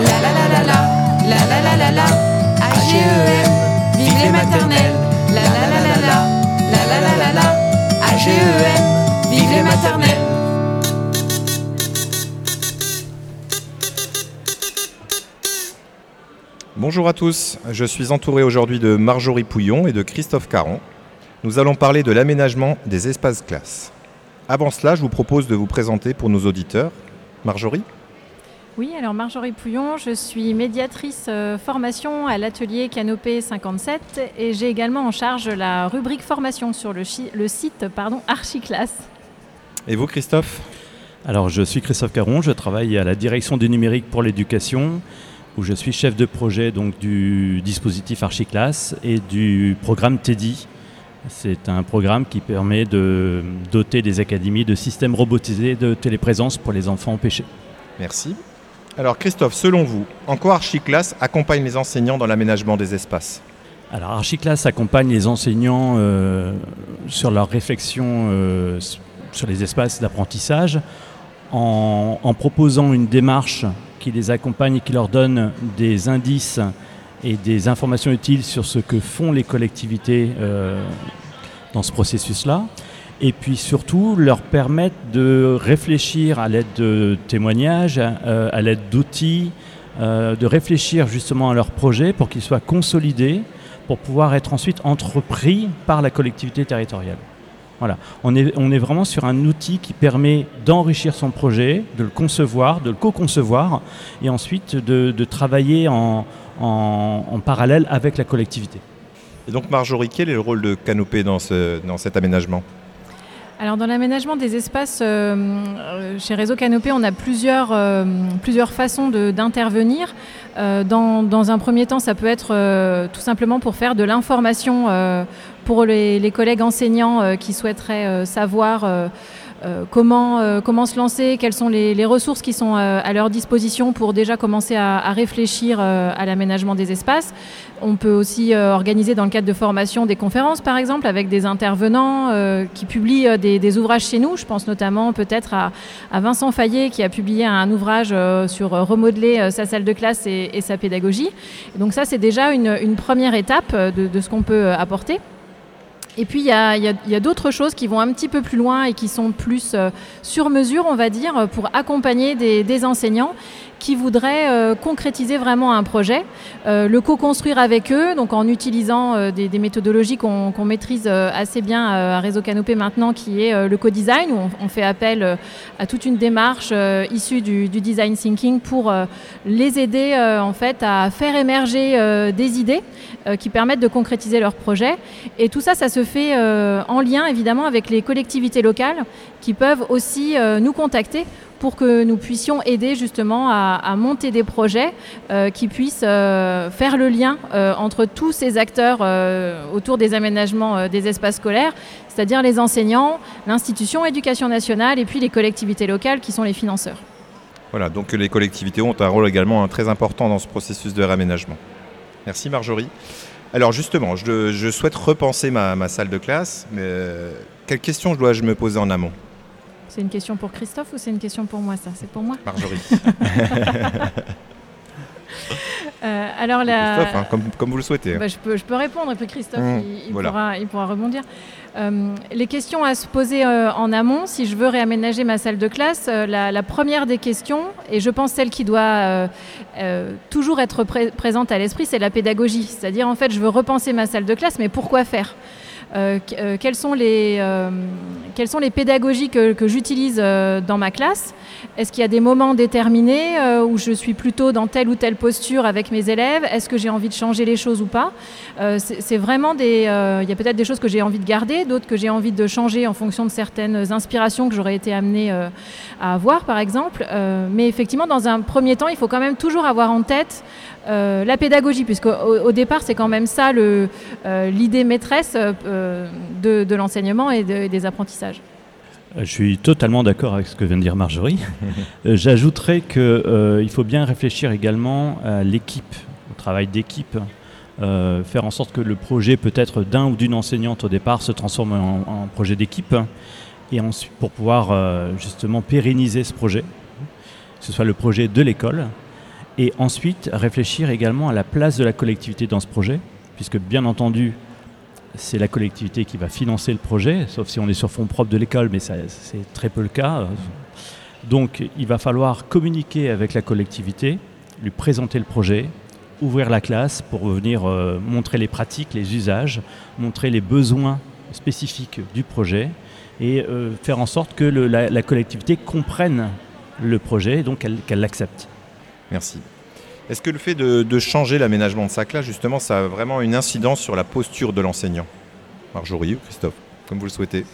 La la la la la, la la la la la, vive les maternelles. La la la la la, la la la la la, vive les maternelles. Bonjour à tous, je suis entouré aujourd'hui de Marjorie Pouillon et de Christophe Caron. Nous allons parler de l'aménagement des espaces classes. Avant cela, je vous propose de vous présenter pour nos auditeurs. Marjorie Oui, alors Marjorie Pouillon, je suis médiatrice euh, formation à l'atelier Canopée 57 et j'ai également en charge la rubrique formation sur le, site pardon, Archiclass. Et vous Christophe? Alors, je suis Christophe Caron, je travaille à la direction du numérique pour l'éducation, où je suis chef de projet donc, du dispositif Archiclass et du programme TEDI. C'est un programme qui permet de doter des académies de systèmes robotisés de téléprésence pour les enfants empêchés. Merci. Alors Christophe, selon vous, en quoi Archiclass accompagne les enseignants dans l'aménagement des espaces? Alors, Archiclass accompagne les enseignants euh, sur leur réflexion euh, sur les espaces d'apprentissage en, en proposant une démarche qui les accompagne et qui leur donne des indices et des informations utiles sur ce que font les collectivités euh, dans ce processus-là. Et puis surtout leur permettre de réfléchir à l'aide de témoignages, euh, à l'aide d'outils, euh, de réfléchir justement à leur projet pour qu'ils soient consolidés pour pouvoir être ensuite entrepris par la collectivité territoriale. Voilà, on est, on est vraiment sur un outil qui permet d'enrichir son projet, de le concevoir, de le co-concevoir, et ensuite de, travailler en, en- parallèle avec la collectivité. Et donc Marjorie, quel est le rôle de Canopée dans, ce- dans cet aménagement? Alors dans l'aménagement des espaces, euh, euh, chez Réseau Canopé, on a plusieurs, euh, plusieurs façons d'intervenir. Dans, dans un premier temps, ça peut être tout simplement pour faire de l'information pour les, collègues enseignants qui souhaiteraient savoir euh, comment, euh, comment se lancer, quelles sont les, ressources qui sont euh, à leur disposition pour déjà commencer à, réfléchir à l'aménagement des espaces? On peut aussi organiser dans le cadre de formation des conférences, par exemple, avec des intervenants qui publient des, ouvrages chez nous. Je pense notamment peut-être à, Vincent Fayet qui a publié un ouvrage sur remodeler sa salle de classe et, sa pédagogie. Donc ça, c'est déjà une, première étape de, ce qu'on peut apporter. Et puis, il y a, d'autres choses qui vont un petit peu plus loin et qui sont plus euh, sur mesure, on va dire, pour accompagner des enseignants qui voudraient euh, concrétiser vraiment un projet, euh, le co-construire avec eux, donc en utilisant euh, des, méthodologies qu'on maîtrise assez bien à Réseau Canopé maintenant, qui est le co-design, où on, fait appel à toute une démarche issue du, design thinking pour les aider en fait à faire émerger des idées qui permettent de concrétiser leur projet. Et tout ça, ça se fait en lien évidemment avec les collectivités locales qui peuvent aussi nous contacter pour que nous puissions aider justement à, monter des projets euh, qui puissent euh, faire le lien euh, entre tous ces acteurs autour des aménagements des espaces scolaires, c'est-à-dire les enseignants, l'institution éducation nationale et puis les collectivités locales qui sont les financeurs. Voilà, donc les collectivités ont un rôle également hein, très important dans ce processus de réaménagement. Merci Marjorie. Alors justement, je, souhaite repenser ma, salle de classe, mais quelles questions dois-je me poser en amont? C'est une question pour Christophe ou c'est une question pour moi ça? C'est pour moi? Marjorie Euh, Alors la... Christophe, hein, comme, comme vous le souhaitez. Bah, je, peux, je peux répondre et puis Christophe Mmh, il, il voilà. pourra, il pourra rebondir. Euh, les questions à se poser euh, en amont, si je veux réaménager ma salle de classe, la, la première des questions, et je pense celle qui doit toujours être pré- présente à l'esprit, c'est la pédagogie. C'est-à-dire en fait, je veux repenser ma salle de classe, mais pourquoi faire? Euh, qu- quelles, sont les, euh, quelles sont les pédagogies que, j'utilise euh, dans ma classe? Est-ce qu'il y a des moments déterminés euh, où je suis plutôt dans telle ou telle posture avec mes élèves? Est-ce que j'ai envie de changer les choses ou pas? Euh, C'est vraiment des... Il y a peut-être des choses que j'ai envie de garder, d'autres que j'ai envie de changer en fonction de certaines inspirations que j'aurais été amenée à avoir, par exemple. Mais effectivement, dans un premier temps, il faut quand même toujours avoir en tête la pédagogie, puisque au, départ, c'est quand même ça l'idée maîtresse de, l'enseignement et des apprentissages. Euh, Je suis totalement d'accord avec ce que vient de dire Marjorie. Euh, J'ajouterais qu'il faut bien réfléchir également à l'équipe, au travail d'équipe. Euh, faire en sorte que le projet peut-être d'un ou d'une enseignante au départ se transforme en, en projet d'équipe et ensuite pour pouvoir euh, justement pérenniser ce projet, que ce soit le projet de l'école. Et ensuite, réfléchir également à la place de la collectivité dans ce projet, puisque bien entendu, c'est la collectivité qui va financer le projet, sauf si on est sur fonds propres de l'école, mais c'est très peu le cas. Donc il va falloir communiquer avec la collectivité, lui présenter le projet, ouvrir la classe pour venir euh, montrer les pratiques, les usages, montrer les besoins spécifiques du projet et euh, faire en sorte que la, collectivité comprenne le projet et donc qu'elle l'accepte. Merci. Est-ce que le fait de, changer l'aménagement de sa classe, justement, ça a vraiment une incidence sur la posture de l'enseignant? Marjorie ou Christophe, comme vous le souhaitez.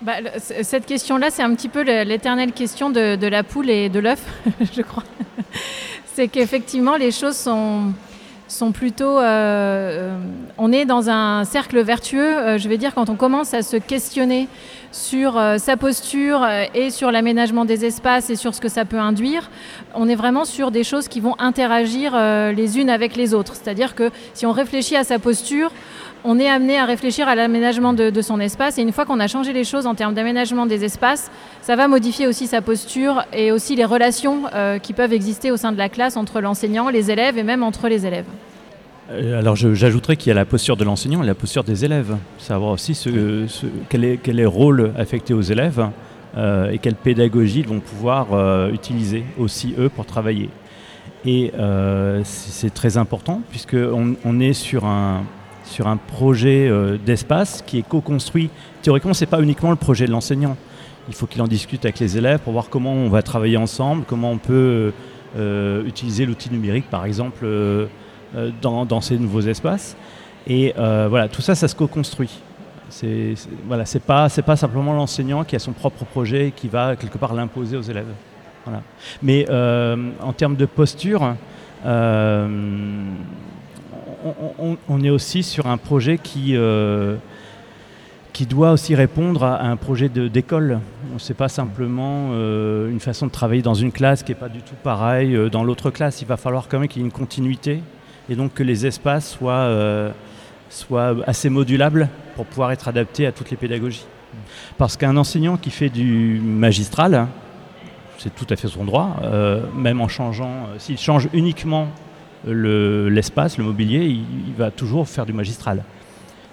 Bah, cette question-là, c'est un petit peu l'éternelle question de, la poule et de l'œuf, je crois. c'est qu'effectivement, les choses sont, sont plutôt... Euh, euh, on est dans un cercle vertueux, euh, je vais dire, quand on commence à se questionner sur sa posture et sur l'aménagement des espaces et sur ce que ça peut induire, on est vraiment sur des choses qui vont interagir les unes avec les autres. C'est-à-dire que si on réfléchit à sa posture, on est amené à réfléchir à l'aménagement de, son espace. Et une fois qu'on a changé les choses en termes d'aménagement des espaces, ça va modifier aussi sa posture et aussi les relations euh, qui peuvent exister au sein de la classe entre l'enseignant, les élèves et même entre les élèves. Euh, alors j'ajouterais qu'il y a la posture de l'enseignant et la posture des élèves. Savoir aussi quel, est, quel, est, le rôle affecté aux élèves euh, et quelle pédagogie ils vont pouvoir utiliser aussi eux pour travailler. Et c'est très important puisqu'on on est sur un, sur un projet euh, d'espace qui est co-construit. Théoriquement, ce n'est pas uniquement le projet de l'enseignant. Il faut qu'il en discute avec les élèves pour voir comment on va travailler ensemble, comment on peut euh, utiliser l'outil numérique, par exemple, euh, dans, ces nouveaux espaces. Et voilà, tout ça, ça se co-construit. C'est voilà, c'est pas c'est pas simplement l'enseignant qui a son propre projet et qui va quelque part l'imposer aux élèves. Voilà. Mais en termes de posture, on, est aussi sur un projet qui, euh, qui doit aussi répondre à, un projet d'école. Ce n'est pas simplement euh, une façon de travailler dans une classe qui n'est pas du tout pareil euh, dans l'autre classe. Il va falloir quand même qu'il y ait une continuité et donc que les espaces soient, soient assez modulables pour pouvoir être adaptés à toutes les pédagogies. Parce qu'un enseignant qui fait du magistral, c'est tout à fait son droit, même en changeant, s'il change uniquement l'espace, le, mobilier, il, va toujours faire du magistral.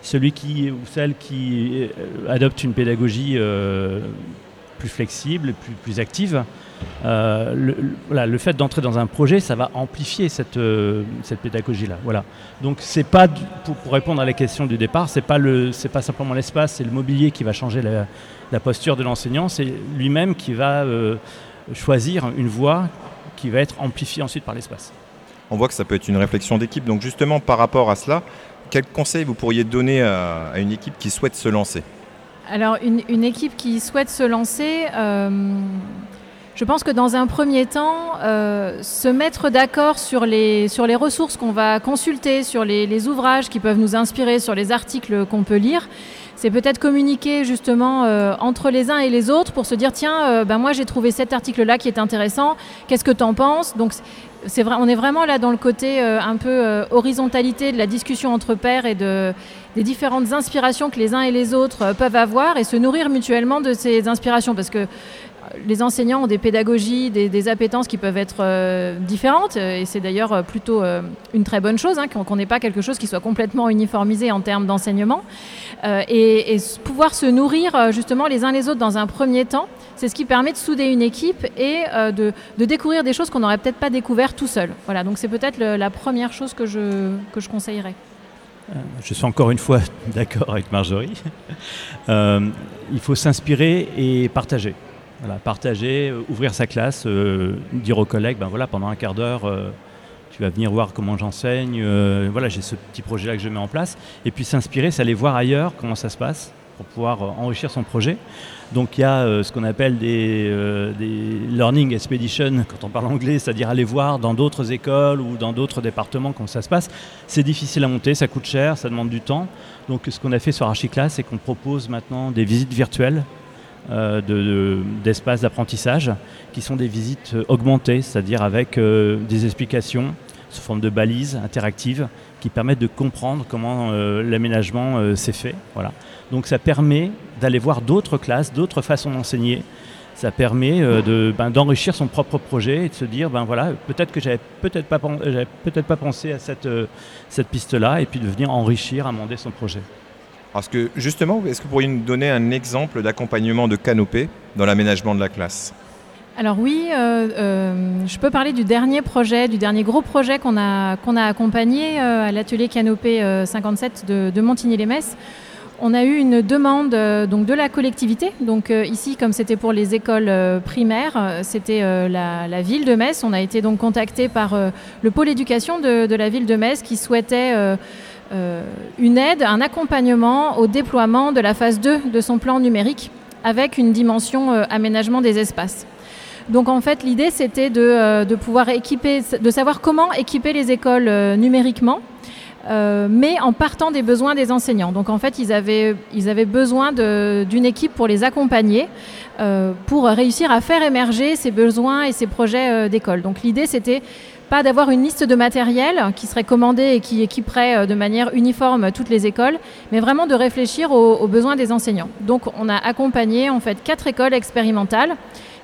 Celui qui ou celle qui euh, adopte une pédagogie euh, plus flexible, plus active, euh, le, voilà, le fait d'entrer dans un projet, ça va amplifier cette, cette pédagogie-là. Voilà. Donc c'est pas pour, répondre à la question du départ, c'est pas le, c'est pas simplement l'espace, c'est le mobilier qui va changer la, la posture de l'enseignant, c'est lui-même qui va choisir une voie qui va être amplifiée ensuite par l'espace on voit que ça peut être une réflexion d'équipe. Donc justement, par rapport à cela, quels conseils vous pourriez donner à, une équipe qui souhaite se lancer? Alors, une, équipe qui souhaite se lancer, euh, je pense que dans un premier temps, euh, se mettre d'accord sur les, sur les ressources qu'on va consulter, sur les, ouvrages qui peuvent nous inspirer, sur les articles qu'on peut lire, c'est peut-être communiquer justement euh, entre les uns et les autres pour se dire tiens, ben moi j'ai trouvé cet article-là qui est intéressant, qu'est-ce que tu en penses? Donc c'est vrai, on est vraiment là dans le côté euh, un peu euh, horizontalité de la discussion entre pairs et de, des différentes inspirations que les uns et les autres euh, peuvent avoir et se nourrir mutuellement de ces inspirations parce que les enseignants ont des pédagogies, des, appétences qui peuvent être différentes, et c'est d'ailleurs plutôt une très bonne chose, hein, qu'on n'ait pas quelque chose qui soit complètement uniformisé en termes d'enseignement, et, pouvoir se nourrir justement les uns les autres dans un premier temps, c'est ce qui permet de souder une équipe et euh, de, découvrir des choses qu'on n'aurait peut-être pas découvert tout seul. Voilà, donc c'est peut-être la première chose que je, que je conseillerais. Euh, je suis encore une fois d'accord avec Marjorie. Euh, il faut s'inspirer et partager. Partager, ouvrir sa classe, dire aux collègues, ben voilà, pendant un quart d'heure, tu vas venir voir comment j'enseigne. voilà, j'ai ce petit projet-là que je mets en place. Et puis s'inspirer, c'est aller voir ailleurs comment ça se passe pour pouvoir enrichir son projet. Donc il y a euh, ce qu'on appelle euh, des, learning expeditions quand on parle anglais, c'est-à-dire aller voir dans d'autres écoles ou dans d'autres départements comment ça se passe. C'est difficile à monter, ça coûte cher, ça demande du temps. Donc ce qu'on a fait sur Archiclass, c'est qu'on propose maintenant des visites virtuelles euh, d'espaces d'apprentissage qui sont des visites augmentées, c'est-à-dire avec des explications sous forme de balises interactives qui permettent de comprendre comment l'aménagement s'est fait. Voilà. Donc ça permet d'aller voir d'autres classes, d'autres façons d'enseigner. ça permet euh, de, ben, d'enrichir son propre projet et de se dire ben voilà peut-être que j'avais peut-être pas peut-être pas pensé à cette euh, cette piste là et puis de venir enrichir amender son projet parce que justement est-ce que vous pourriez nous donner un exemple d'accompagnement de canopée dans l'aménagement de la classe alors oui, euh, je peux parler du dernier projet, du dernier gros projet qu'on a, a accompagné à l'atelier Canopée 57 de, Montigny-les-Messes on a eu une demande euh, donc de la collectivité. Donc euh, ici, comme c'était pour les écoles euh, primaires, c'était la, ville de Metz. On a été donc contacté par le pôle éducation de, la ville de Metz qui souhaitait une aide, un accompagnement au déploiement de la phase 2 de son plan numérique avec une dimension aménagement des espaces. Donc en fait, l'idée c'était de, de, pouvoir équiper, de savoir comment équiper les écoles numériquement euh, mais en partant des besoins des enseignants. Donc en fait, ils avaient, ils avaient besoin d'une équipe pour les accompagner, euh, pour réussir à faire émerger ces besoins et ces projets euh, d'école. Donc l'idée, c'était pas d'avoir une liste de matériel qui serait commandé et qui équiperait de manière uniforme toutes les écoles, mais vraiment de réfléchir aux, besoins des enseignants. Donc on a accompagné en fait quatre écoles expérimentales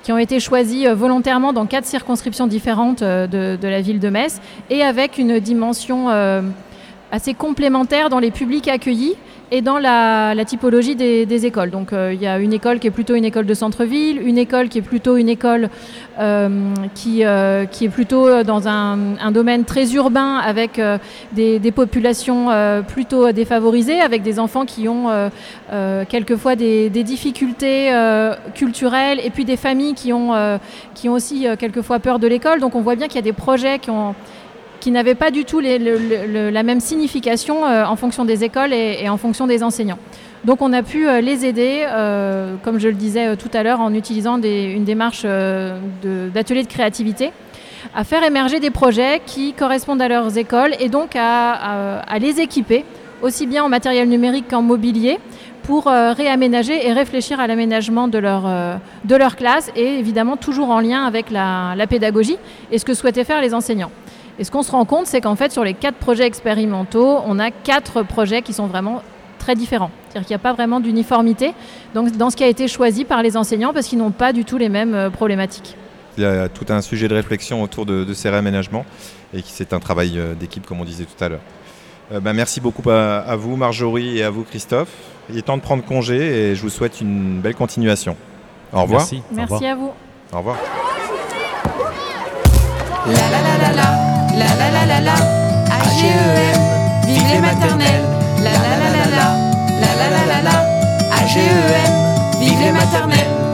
qui ont été choisies volontairement dans quatre circonscriptions différentes de, de la ville de Metz et avec une dimension assez complémentaires dans les publics accueillis et dans la, typologie des, écoles. Donc euh, il y a une école qui est plutôt une école de centre-ville, une école qui est plutôt une école euh, qui, euh, qui est plutôt dans un, domaine très urbain avec des, populations plutôt défavorisées, avec des enfants qui ont quelquefois des, des difficultés culturelles et puis des familles qui ont, qui ont aussi quelquefois peur de l'école. Donc on voit bien qu'il y a des projets qui ont qui n'avaient pas du tout la même signification euh, en fonction des écoles et, en fonction des enseignants. Donc on a pu euh, les aider, euh, comme je le disais tout à l'heure, en utilisant une démarche d'atelier de, créativité, à faire émerger des projets qui correspondent à leurs écoles et donc à, les équiper, aussi bien en matériel numérique qu'en mobilier, pour réaménager et réfléchir à l'aménagement de leur, classe et évidemment toujours en lien avec la pédagogie et ce que souhaitaient faire les enseignants. Et ce qu'on se rend compte, c'est qu'en fait, sur les quatre projets expérimentaux, on a quatre projets qui sont vraiment très différents. C'est-à-dire qu'il n'y a pas vraiment d'uniformité dans ce qui a été choisi par les enseignants parce qu'ils n'ont pas du tout les mêmes euh, problématiques. Il y a tout un sujet de réflexion autour de, ces réaménagements et c'est un travail euh, d'équipe, comme on disait tout à l'heure. Euh, ben, merci beaucoup à, vous, Marjorie, et à vous, Christophe. Il est temps de prendre congé et je vous souhaite une belle continuation. Au revoir. Merci, merci à vous. Au revoir. La la la la la la la la la la, AGEM, vive les maternelles, la la la la la, la la la la la, AGEM, vive les maternelles.